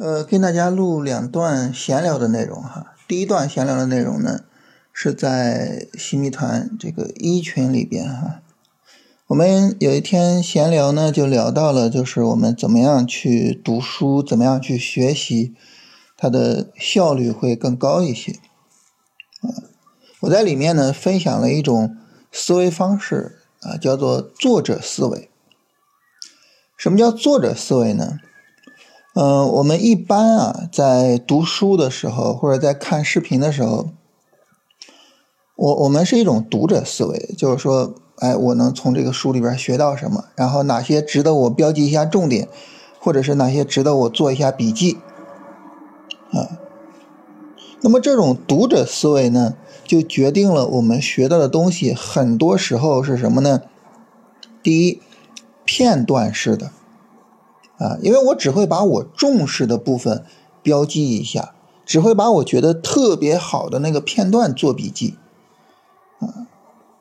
呃，跟大家录两段闲聊的内容哈。第一段闲聊的内容呢，是在新密团这个一群里边哈。我们有一天闲聊呢，就聊到了就是我们怎么样去读书，怎么样去学习，它的效率会更高一些。啊，我在里面呢分享了一种思维方式啊，叫做作者思维。什么叫作者思维呢？嗯，我们一般啊，在读书的时候或者在看视频的时候，我我们是一种读者思维，就是说，哎，我能从这个书里边学到什么，然后哪些值得我标记一下重点，或者是哪些值得我做一下笔记，啊，那么这种读者思维呢，就决定了我们学到的东西很多时候是什么呢？第一，片段式的。啊，因为我只会把我重视的部分标记一下，只会把我觉得特别好的那个片段做笔记，啊，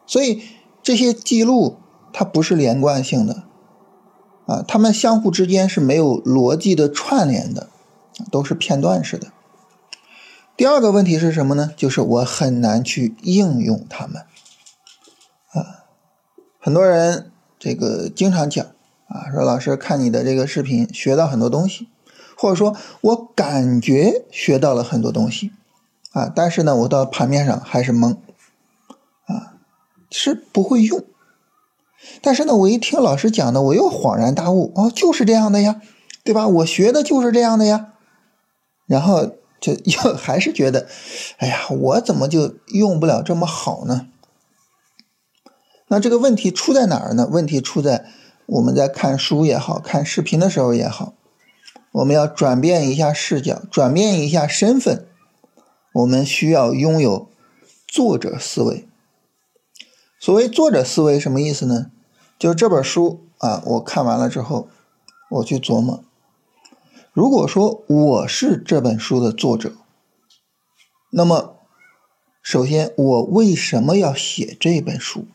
所以这些记录它不是连贯性的，啊，它们相互之间是没有逻辑的串联的，都是片段式的。第二个问题是什么呢？就是我很难去应用它们，啊，很多人这个经常讲。啊，说老师看你的这个视频学到很多东西，或者说我感觉学到了很多东西，啊，但是呢，我到盘面上还是懵，啊，是不会用。但是呢，我一听老师讲的，我又恍然大悟，哦，就是这样的呀，对吧？我学的就是这样的呀，然后就又 还是觉得，哎呀，我怎么就用不了这么好呢？那这个问题出在哪儿呢？问题出在。我们在看书也好看视频的时候也好，我们要转变一下视角，转变一下身份。我们需要拥有作者思维。所谓作者思维什么意思呢？就是这本书啊，我看完了之后，我去琢磨，如果说我是这本书的作者，那么首先我为什么要写这本书？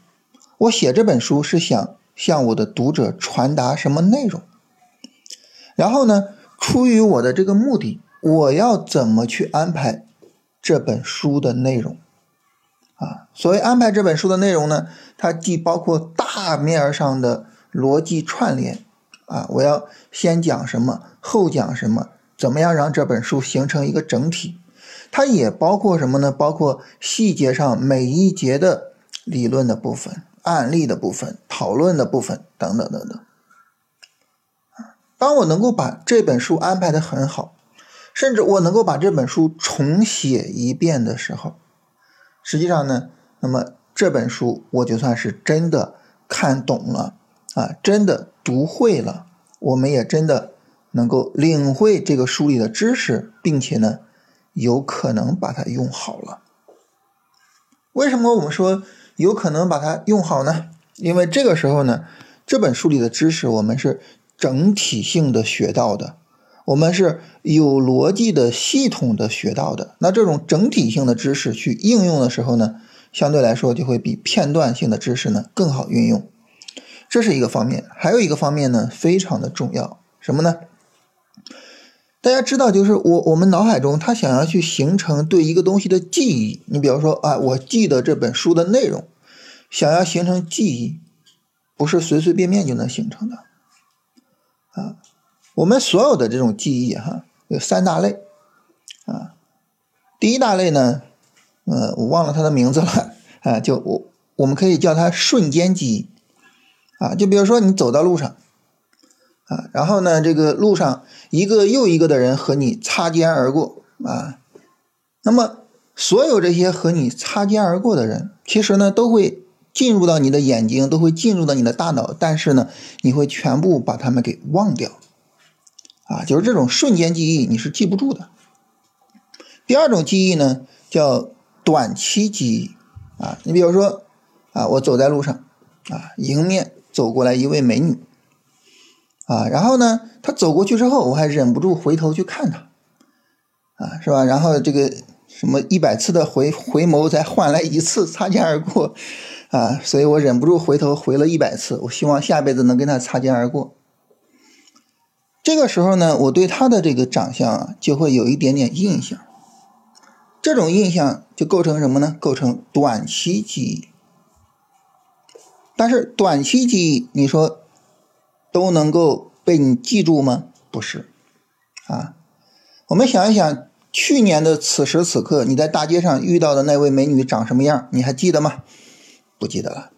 我写这本书是想。向我的读者传达什么内容？然后呢，出于我的这个目的，我要怎么去安排这本书的内容？啊，所谓安排这本书的内容呢，它既包括大面上的逻辑串联，啊，我要先讲什么，后讲什么，怎么样让这本书形成一个整体？它也包括什么呢？包括细节上每一节的理论的部分。案例的部分、讨论的部分等等等等。当我能够把这本书安排的很好，甚至我能够把这本书重写一遍的时候，实际上呢，那么这本书我就算是真的看懂了啊，真的读会了，我们也真的能够领会这个书里的知识，并且呢，有可能把它用好了。为什么我们说？有可能把它用好呢，因为这个时候呢，这本书里的知识我们是整体性的学到的，我们是有逻辑的、系统的学到的。那这种整体性的知识去应用的时候呢，相对来说就会比片段性的知识呢更好运用。这是一个方面，还有一个方面呢，非常的重要，什么呢？大家知道，就是我我们脑海中，他想要去形成对一个东西的记忆。你比如说啊，我记得这本书的内容，想要形成记忆，不是随随便便就能形成的。啊，我们所有的这种记忆哈，有三大类。啊，第一大类呢，呃，我忘了它的名字了啊，就我我们可以叫它瞬间记忆。啊，就比如说你走到路上。然后呢，这个路上一个又一个的人和你擦肩而过啊，那么所有这些和你擦肩而过的人，其实呢都会进入到你的眼睛，都会进入到你的大脑，但是呢，你会全部把他们给忘掉，啊，就是这种瞬间记忆你是记不住的。第二种记忆呢叫短期记忆啊，你比如说啊，我走在路上啊，迎面走过来一位美女。啊，然后呢，他走过去之后，我还忍不住回头去看他，啊，是吧？然后这个什么一百次的回回眸，才换来一次擦肩而过，啊，所以我忍不住回头回了一百次，我希望下辈子能跟他擦肩而过。这个时候呢，我对他的这个长相啊，就会有一点点印象。这种印象就构成什么呢？构成短期记忆。但是短期记忆，你说都能够被你记住吗？不是，啊，我们想一想，去年的此时此刻，你在大街上遇到的那位美女长什么样？你还记得吗？不记得了。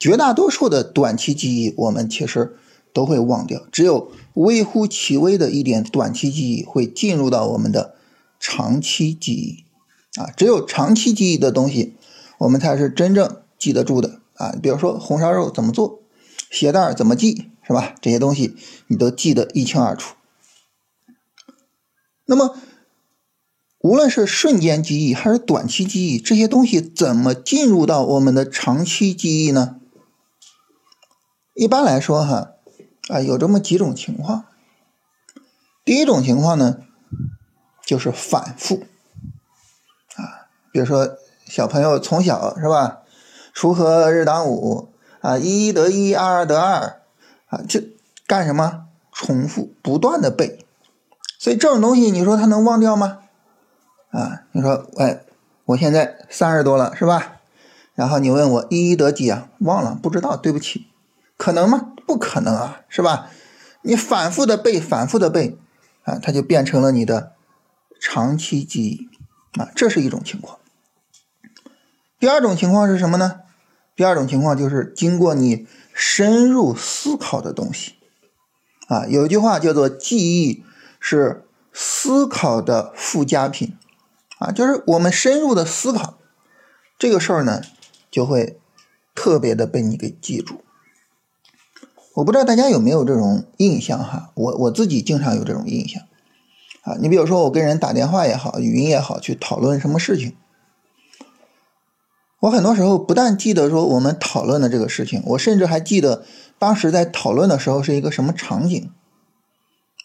绝大多数的短期记忆，我们其实都会忘掉，只有微乎其微的一点短期记忆会进入到我们的长期记忆。啊，只有长期记忆的东西，我们才是真正记得住的。啊，比如说红烧肉怎么做，鞋带怎么系，是吧？这些东西你都记得一清二楚。那么，无论是瞬间记忆还是短期记忆，这些东西怎么进入到我们的长期记忆呢？一般来说，哈，啊，有这么几种情况。第一种情况呢，就是反复。啊，比如说小朋友从小是吧？锄禾日当午啊，一一得一，二得二啊，这干什么？重复不断的背，所以这种东西你说他能忘掉吗？啊，你说，哎，我现在三十多了是吧？然后你问我一一得几啊？忘了，不知道，对不起。可能吗？不可能啊，是吧？你反复的背，反复的背啊，它就变成了你的长期记忆啊，这是一种情况。第二种情况是什么呢？第二种情况就是经过你深入思考的东西，啊，有一句话叫做“记忆是思考的附加品”，啊，就是我们深入的思考这个事儿呢，就会特别的被你给记住。我不知道大家有没有这种印象哈，我我自己经常有这种印象，啊，你比如说我跟人打电话也好，语音也好，去讨论什么事情。我很多时候不但记得说我们讨论的这个事情，我甚至还记得当时在讨论的时候是一个什么场景，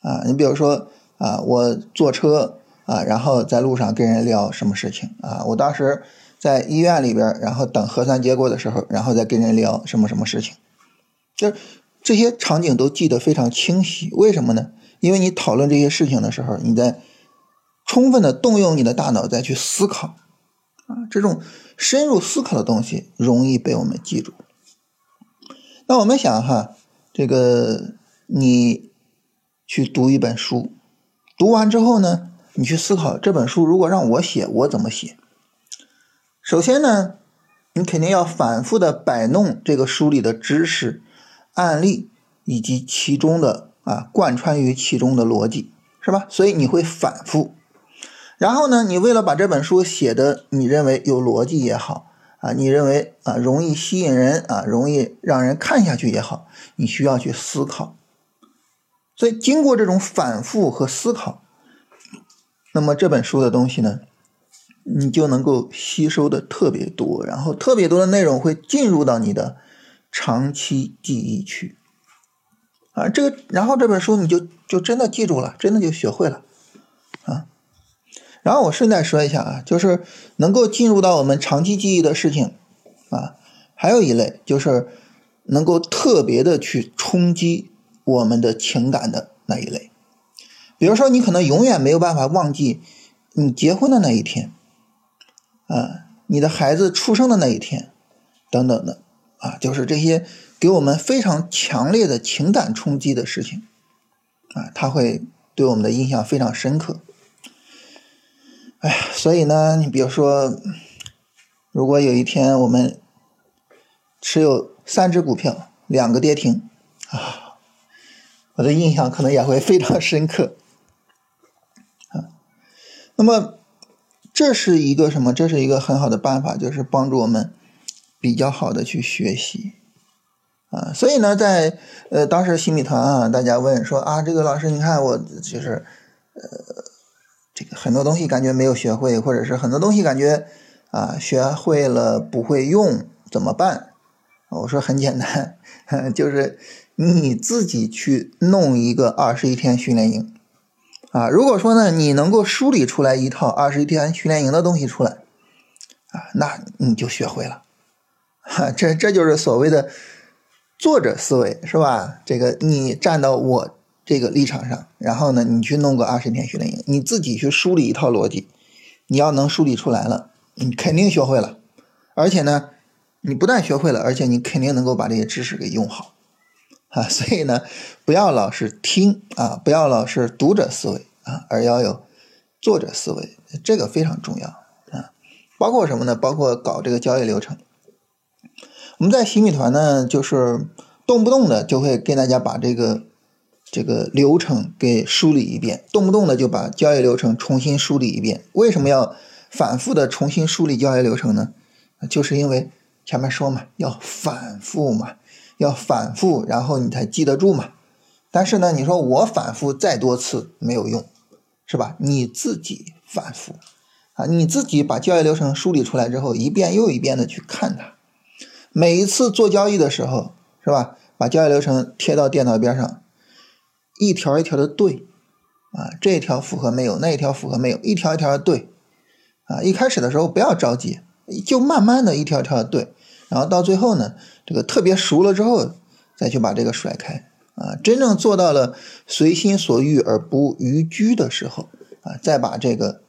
啊，你比如说啊，我坐车啊，然后在路上跟人聊什么事情啊，我当时在医院里边，然后等核酸结果的时候，然后再跟人聊什么什么事情，就这些场景都记得非常清晰。为什么呢？因为你讨论这些事情的时候，你在充分的动用你的大脑再去思考。啊，这种深入思考的东西容易被我们记住。那我们想哈，这个你去读一本书，读完之后呢，你去思考这本书如果让我写，我怎么写？首先呢，你肯定要反复的摆弄这个书里的知识、案例以及其中的啊贯穿于其中的逻辑，是吧？所以你会反复。然后呢，你为了把这本书写的你认为有逻辑也好啊，你认为啊容易吸引人啊，容易让人看下去也好，你需要去思考。所以经过这种反复和思考，那么这本书的东西呢，你就能够吸收的特别多，然后特别多的内容会进入到你的长期记忆去啊。这个，然后这本书你就就真的记住了，真的就学会了。然后我顺带说一下啊，就是能够进入到我们长期记忆的事情，啊，还有一类就是能够特别的去冲击我们的情感的那一类。比如说，你可能永远没有办法忘记你结婚的那一天，啊，你的孩子出生的那一天，等等的，啊，就是这些给我们非常强烈的情感冲击的事情，啊，它会对我们的印象非常深刻。哎，所以呢，你比如说，如果有一天我们持有三只股票，两个跌停，啊，我的印象可能也会非常深刻，啊，那么这是一个什么？这是一个很好的办法，就是帮助我们比较好的去学习，啊，所以呢，在呃当时新米团啊，大家问说啊，这个老师，你看我就是呃。这个很多东西感觉没有学会，或者是很多东西感觉啊学会了不会用怎么办？我说很简单，就是你自己去弄一个二十一天训练营啊。如果说呢你能够梳理出来一套二十一天训练营的东西出来啊，那你就学会了。哈，这这就是所谓的作者思维，是吧？这个你站到我这个立场上，然后呢，你去弄个二十天训练营，你自己去梳理一套逻辑，你要能梳理出来了，你肯定学会了，而且呢，你不但学会了，而且你肯定能够把这些知识给用好啊。所以呢，不要老是听啊，不要老是读者思维啊，而要有作者思维，这个非常重要啊。包括什么呢？包括搞这个交易流程。我们在洗米团呢，就是动不动的就会跟大家把这个。这个流程给梳理一遍，动不动的就把交易流程重新梳理一遍。为什么要反复的重新梳理交易流程呢？就是因为前面说嘛，要反复嘛，要反复，然后你才记得住嘛。但是呢，你说我反复再多次没有用，是吧？你自己反复啊，你自己把交易流程梳理出来之后，一遍又一遍的去看它，每一次做交易的时候，是吧？把交易流程贴到电脑边上。一条一条的对，啊，这一条符合没有？那一条符合没有？一条一条的对，啊，一开始的时候不要着急，就慢慢的一条一条的对，然后到最后呢，这个特别熟了之后，再去把这个甩开，啊，真正做到了随心所欲而不逾矩的时候，啊，再把这个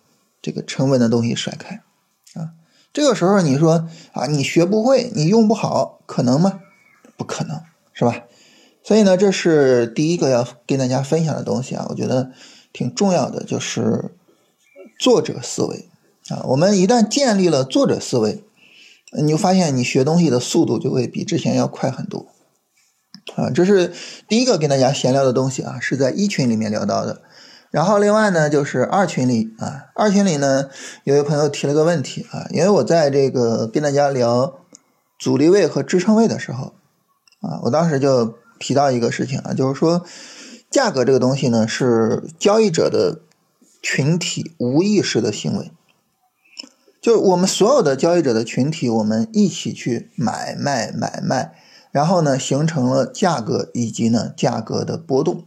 这个成文的东西甩开，啊，这个时候你说啊，你学不会，你用不好，可能吗？不可能，是吧？所以呢，这是第一个要跟大家分享的东西啊，我觉得挺重要的，就是作者思维啊。我们一旦建立了作者思维，你就发现你学东西的速度就会比之前要快很多啊。这是第一个跟大家闲聊的东西啊，是在一群里面聊到的。然后另外呢，就是二群里啊，二群里呢，有位朋友提了个问题啊，因为我在这个跟大家聊阻力位和支撑位的时候啊，我当时就。提到一个事情啊，就是说，价格这个东西呢，是交易者的群体无意识的行为，就我们所有的交易者的群体，我们一起去买卖买卖，然后呢，形成了价格以及呢价格的波动。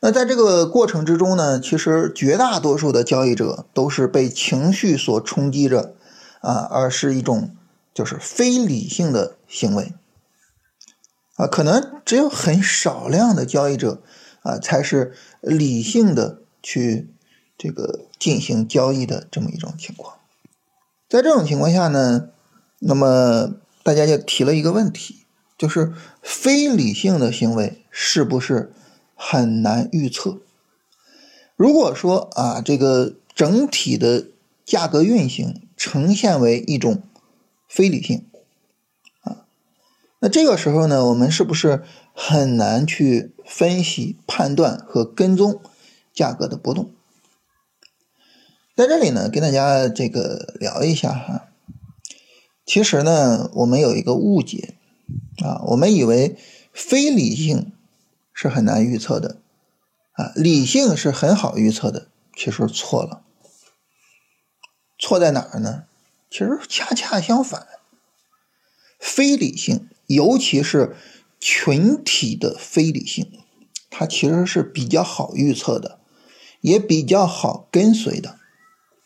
那在这个过程之中呢，其实绝大多数的交易者都是被情绪所冲击着啊，而是一种就是非理性的行为。啊，可能只有很少量的交易者啊，才是理性的去这个进行交易的这么一种情况。在这种情况下呢，那么大家就提了一个问题，就是非理性的行为是不是很难预测？如果说啊，这个整体的价格运行呈现为一种非理性。那这个时候呢，我们是不是很难去分析、判断和跟踪价格的波动？在这里呢，跟大家这个聊一下哈。其实呢，我们有一个误解啊，我们以为非理性是很难预测的啊，理性是很好预测的，其实错了。错在哪儿呢？其实恰恰相反，非理性。尤其是群体的非理性，它其实是比较好预测的，也比较好跟随的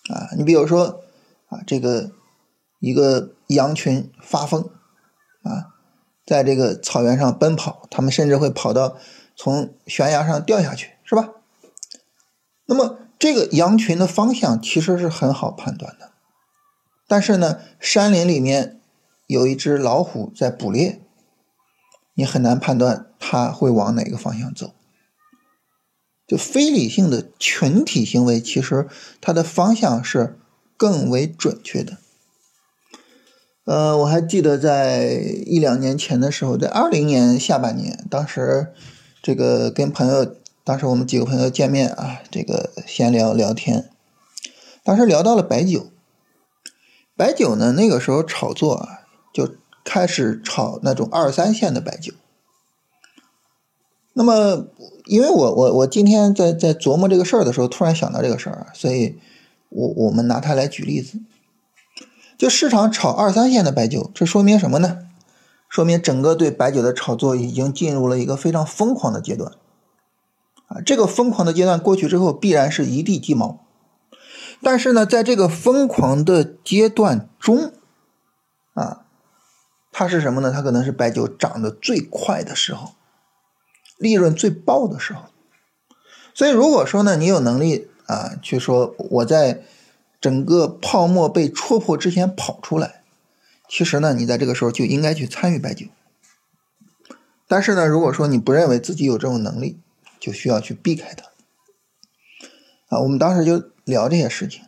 啊。你比如说啊，这个一个羊群发疯啊，在这个草原上奔跑，他们甚至会跑到从悬崖上掉下去，是吧？那么这个羊群的方向其实是很好判断的，但是呢，山林里面。有一只老虎在捕猎，你很难判断它会往哪个方向走。就非理性的群体行为，其实它的方向是更为准确的。呃，我还记得在一两年前的时候，在二零年下半年，当时这个跟朋友，当时我们几个朋友见面啊，这个闲聊聊天，当时聊到了白酒，白酒呢那个时候炒作啊。就开始炒那种二三线的白酒。那么，因为我我我今天在在琢磨这个事儿的时候，突然想到这个事儿啊，所以我我们拿它来举例子。就市场炒二三线的白酒，这说明什么呢？说明整个对白酒的炒作已经进入了一个非常疯狂的阶段。啊，这个疯狂的阶段过去之后，必然是一地鸡毛。但是呢，在这个疯狂的阶段中，啊。它是什么呢？它可能是白酒涨得最快的时候，利润最爆的时候。所以如果说呢，你有能力啊，去说我在整个泡沫被戳破之前跑出来，其实呢，你在这个时候就应该去参与白酒。但是呢，如果说你不认为自己有这种能力，就需要去避开它。啊，我们当时就聊这些事情，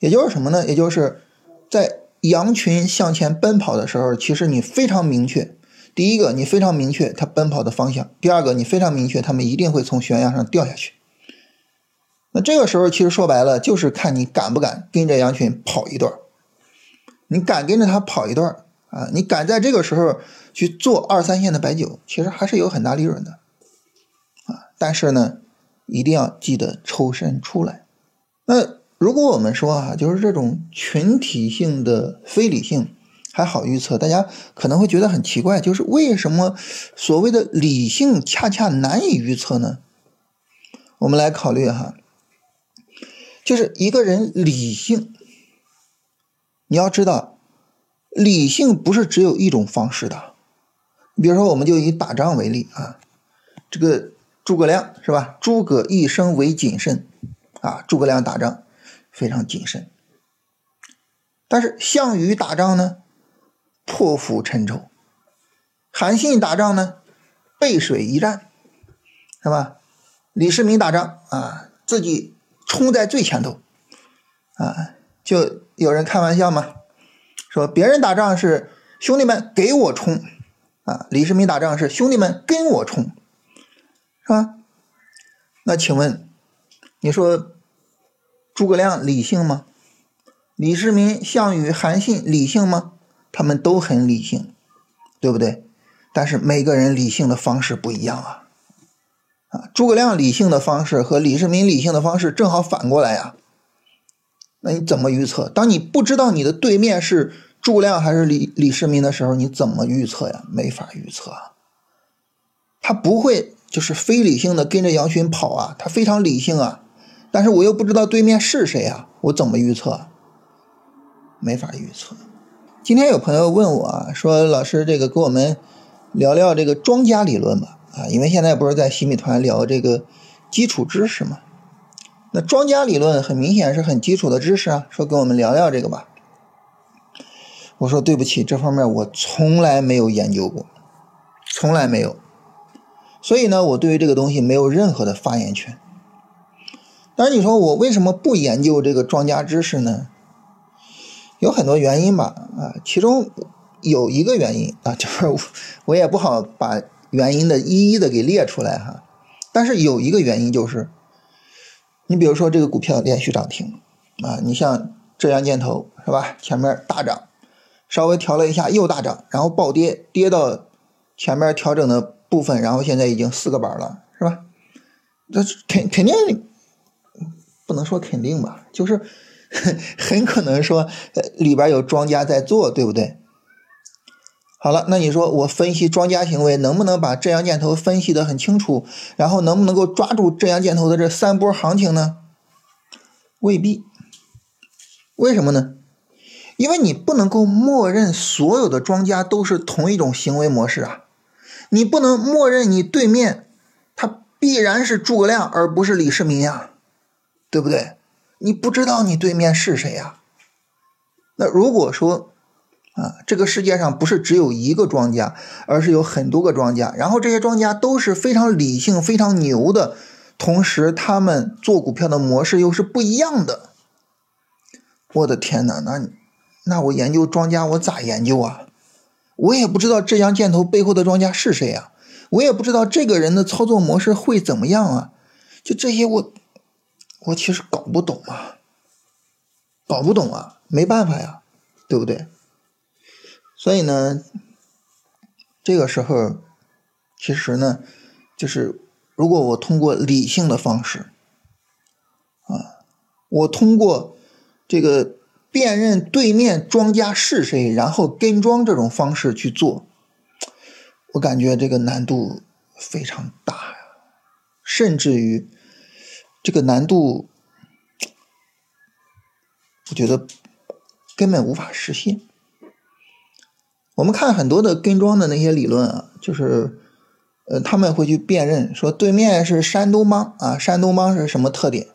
也就是什么呢？也就是在羊群向前奔跑的时候，其实你非常明确，第一个你非常明确它奔跑的方向，第二个你非常明确它们一定会从悬崖上掉下去。那这个时候其实说白了就是看你敢不敢跟着羊群跑一段你敢跟着它跑一段啊？你敢在这个时候去做二三线的白酒，其实还是有很大利润的，啊！但是呢，一定要记得抽身出来。那如果我们说啊，就是这种群体性的非理性还好预测，大家可能会觉得很奇怪，就是为什么所谓的理性恰恰难以预测呢？我们来考虑哈，就是一个人理性。你要知道，理性不是只有一种方式的。比如说，我们就以打仗为例啊，这个诸葛亮是吧？诸葛一生为谨慎啊，诸葛亮打仗非常谨慎。但是项羽打仗呢，破釜沉舟；韩信打仗呢，背水一战，是吧？李世民打仗啊，自己冲在最前头啊。就有人开玩笑嘛，说别人打仗是兄弟们给我冲啊，李世民打仗是兄弟们跟我冲，是吧？那请问，你说诸葛亮理性吗？李世民、项羽、韩信理性吗？他们都很理性，对不对？但是每个人理性的方式不一样啊，啊，诸葛亮理性的方式和李世民理性的方式正好反过来呀。那你怎么预测？当你不知道你的对面是诸葛亮还是李李世民的时候，你怎么预测呀？没法预测啊。他不会就是非理性的跟着羊群跑啊，他非常理性啊。但是我又不知道对面是谁啊，我怎么预测？没法预测。今天有朋友问我啊，说老师这个跟我们聊聊这个庄家理论吧啊，因为现在不是在洗米团聊这个基础知识嘛。那庄家理论很明显是很基础的知识啊，说跟我们聊聊这个吧。我说对不起，这方面我从来没有研究过，从来没有。所以呢，我对于这个东西没有任何的发言权。但是你说我为什么不研究这个庄家知识呢？有很多原因吧，啊，其中有一个原因啊，就是我也不好把原因的一一的给列出来哈。但是有一个原因就是。你比如说这个股票连续涨停啊，你像浙江建投是吧？前面大涨，稍微调了一下又大涨，然后暴跌，跌到前面调整的部分，然后现在已经四个板了，是吧？这肯肯定不能说肯定吧，就是 很可能说里边有庄家在做，对不对？好了，那你说我分析庄家行为能不能把浙阳箭头分析的很清楚，然后能不能够抓住浙阳箭头的这三波行情呢？未必。为什么呢？因为你不能够默认所有的庄家都是同一种行为模式啊，你不能默认你对面他必然是诸葛亮而不是李世民呀，对不对？你不知道你对面是谁呀？那如果说。啊，这个世界上不是只有一个庄家，而是有很多个庄家。然后这些庄家都是非常理性、非常牛的，同时他们做股票的模式又是不一样的。我的天哪，那那我研究庄家我咋研究啊？我也不知道浙江建投背后的庄家是谁啊，我也不知道这个人的操作模式会怎么样啊。就这些，我我其实搞不懂啊，搞不懂啊，没办法呀，对不对？所以呢，这个时候，其实呢，就是如果我通过理性的方式，啊，我通过这个辨认对面庄家是谁，然后跟庄这种方式去做，我感觉这个难度非常大呀，甚至于这个难度，我觉得根本无法实现。我们看很多的跟庄的那些理论啊，就是呃，他们会去辨认，说对面是山东帮啊，山东帮是什么特点？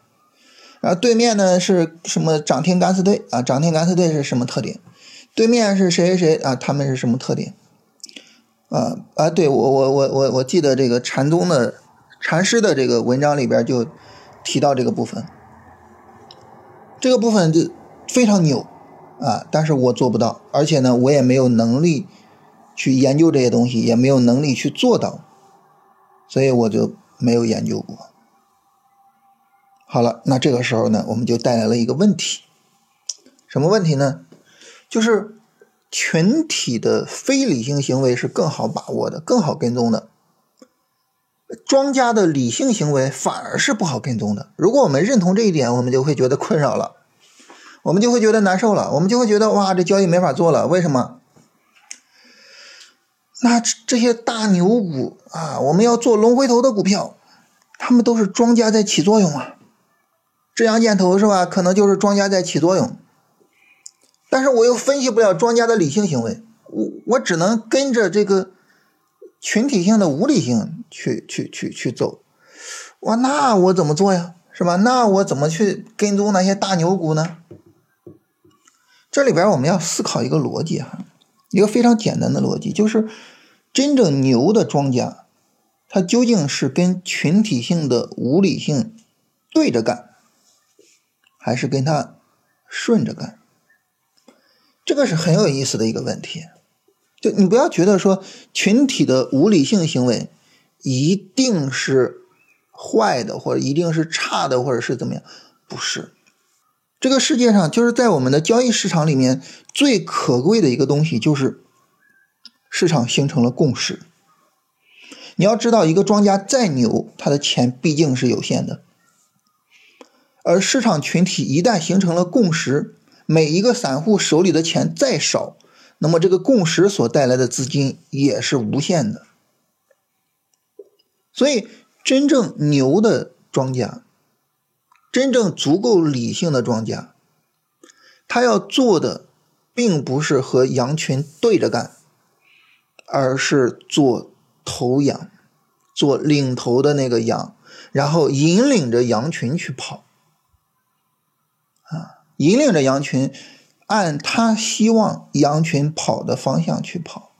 然后对面呢是什么涨停敢死队啊？涨停敢死队是什么特点？对面是谁谁谁啊？他们是什么特点？啊啊，对我我我我我记得这个禅宗的禅师的这个文章里边就提到这个部分，这个部分就非常牛啊，但是我做不到，而且呢，我也没有能力去研究这些东西，也没有能力去做到。所以我就没有研究过。好了，那这个时候呢，我们就带来了一个问题，什么问题呢？就是群体的非理性行为是更好把握的，更好跟踪的。庄家的理性行为反而是不好跟踪的。如果我们认同这一点，我们就会觉得困扰了，我们就会觉得难受了，我们就会觉得哇，这交易没法做了。为什么？那这些大牛股啊，我们要做龙回头的股票，他们都是庄家在起作用啊。这阳箭头是吧？可能就是庄家在起作用，但是我又分析不了庄家的理性行为，我我只能跟着这个群体性的无理性去去去去走。哇，那我怎么做呀？是吧？那我怎么去跟踪那些大牛股呢？这里边我们要思考一个逻辑哈。一个非常简单的逻辑就是，真正牛的庄家，他究竟是跟群体性的无理性对着干，还是跟他顺着干？这个是很有意思的一个问题。就你不要觉得说群体的无理性行为一定是坏的，或者一定是差的，或者是怎么样？不是。这个世界上，就是在我们的交易市场里面最可贵的一个东西，就是市场形成了共识。你要知道，一个庄家再牛，他的钱毕竟是有限的，而市场群体一旦形成了共识，每一个散户手里的钱再少，那么这个共识所带来的资金也是无限的。所以，真正牛的庄家。真正足够理性的庄家，他要做的并不是和羊群对着干，而是做头羊，做领头的那个羊，然后引领着羊群去跑，啊，引领着羊群按他希望羊群跑的方向去跑。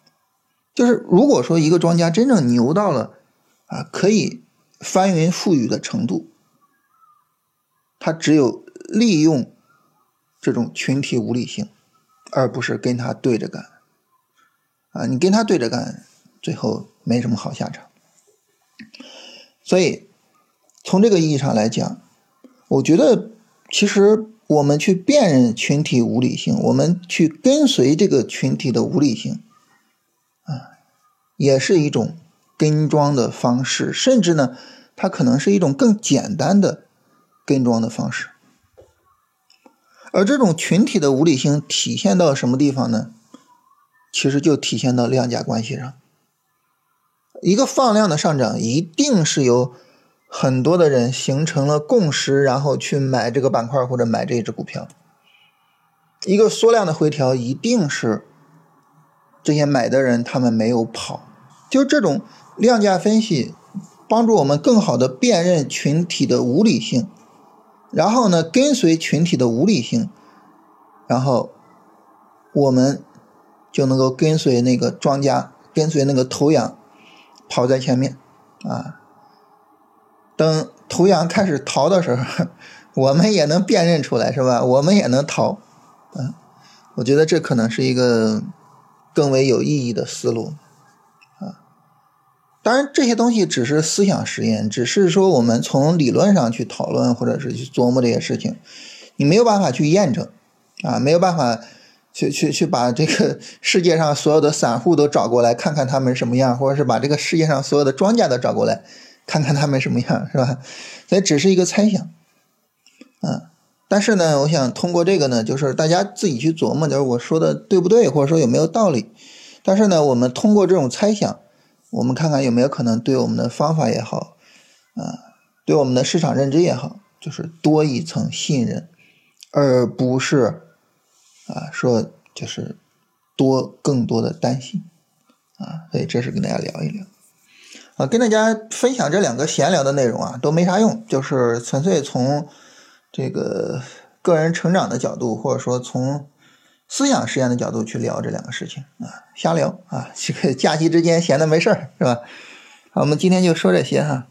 就是如果说一个庄家真正牛到了啊，可以翻云覆雨的程度。他只有利用这种群体无理性，而不是跟他对着干。啊，你跟他对着干，最后没什么好下场。所以，从这个意义上来讲，我觉得其实我们去辨认群体无理性，我们去跟随这个群体的无理性，啊，也是一种跟庄的方式，甚至呢，它可能是一种更简单的。跟庄的方式，而这种群体的无理性体现到什么地方呢？其实就体现到量价关系上。一个放量的上涨，一定是由很多的人形成了共识，然后去买这个板块或者买这只股票。一个缩量的回调，一定是这些买的人他们没有跑。就这种量价分析，帮助我们更好的辨认群体的无理性。然后呢，跟随群体的无理性，然后我们就能够跟随那个庄家，跟随那个头羊跑在前面啊。等头羊开始逃的时候，我们也能辨认出来，是吧？我们也能逃。嗯，我觉得这可能是一个更为有意义的思路。啊当然，这些东西只是思想实验，只是说我们从理论上去讨论，或者是去琢磨这些事情，你没有办法去验证，啊，没有办法去去去把这个世界上所有的散户都找过来看看他们什么样，或者是把这个世界上所有的庄家都找过来看看他们什么样，是吧？所以只是一个猜想，嗯，但是呢，我想通过这个呢，就是大家自己去琢磨，就是我说的对不对，或者说有没有道理。但是呢，我们通过这种猜想。我们看看有没有可能对我们的方法也好，啊，对我们的市场认知也好，就是多一层信任，而不是啊说就是多更多的担心，啊，所以这是跟大家聊一聊。啊，跟大家分享这两个闲聊的内容啊，都没啥用，就是纯粹从这个个人成长的角度，或者说从思想实验的角度去聊这两个事情啊，瞎聊啊，这个 假期之间闲的没事儿是吧？好，我们今天就说这些哈。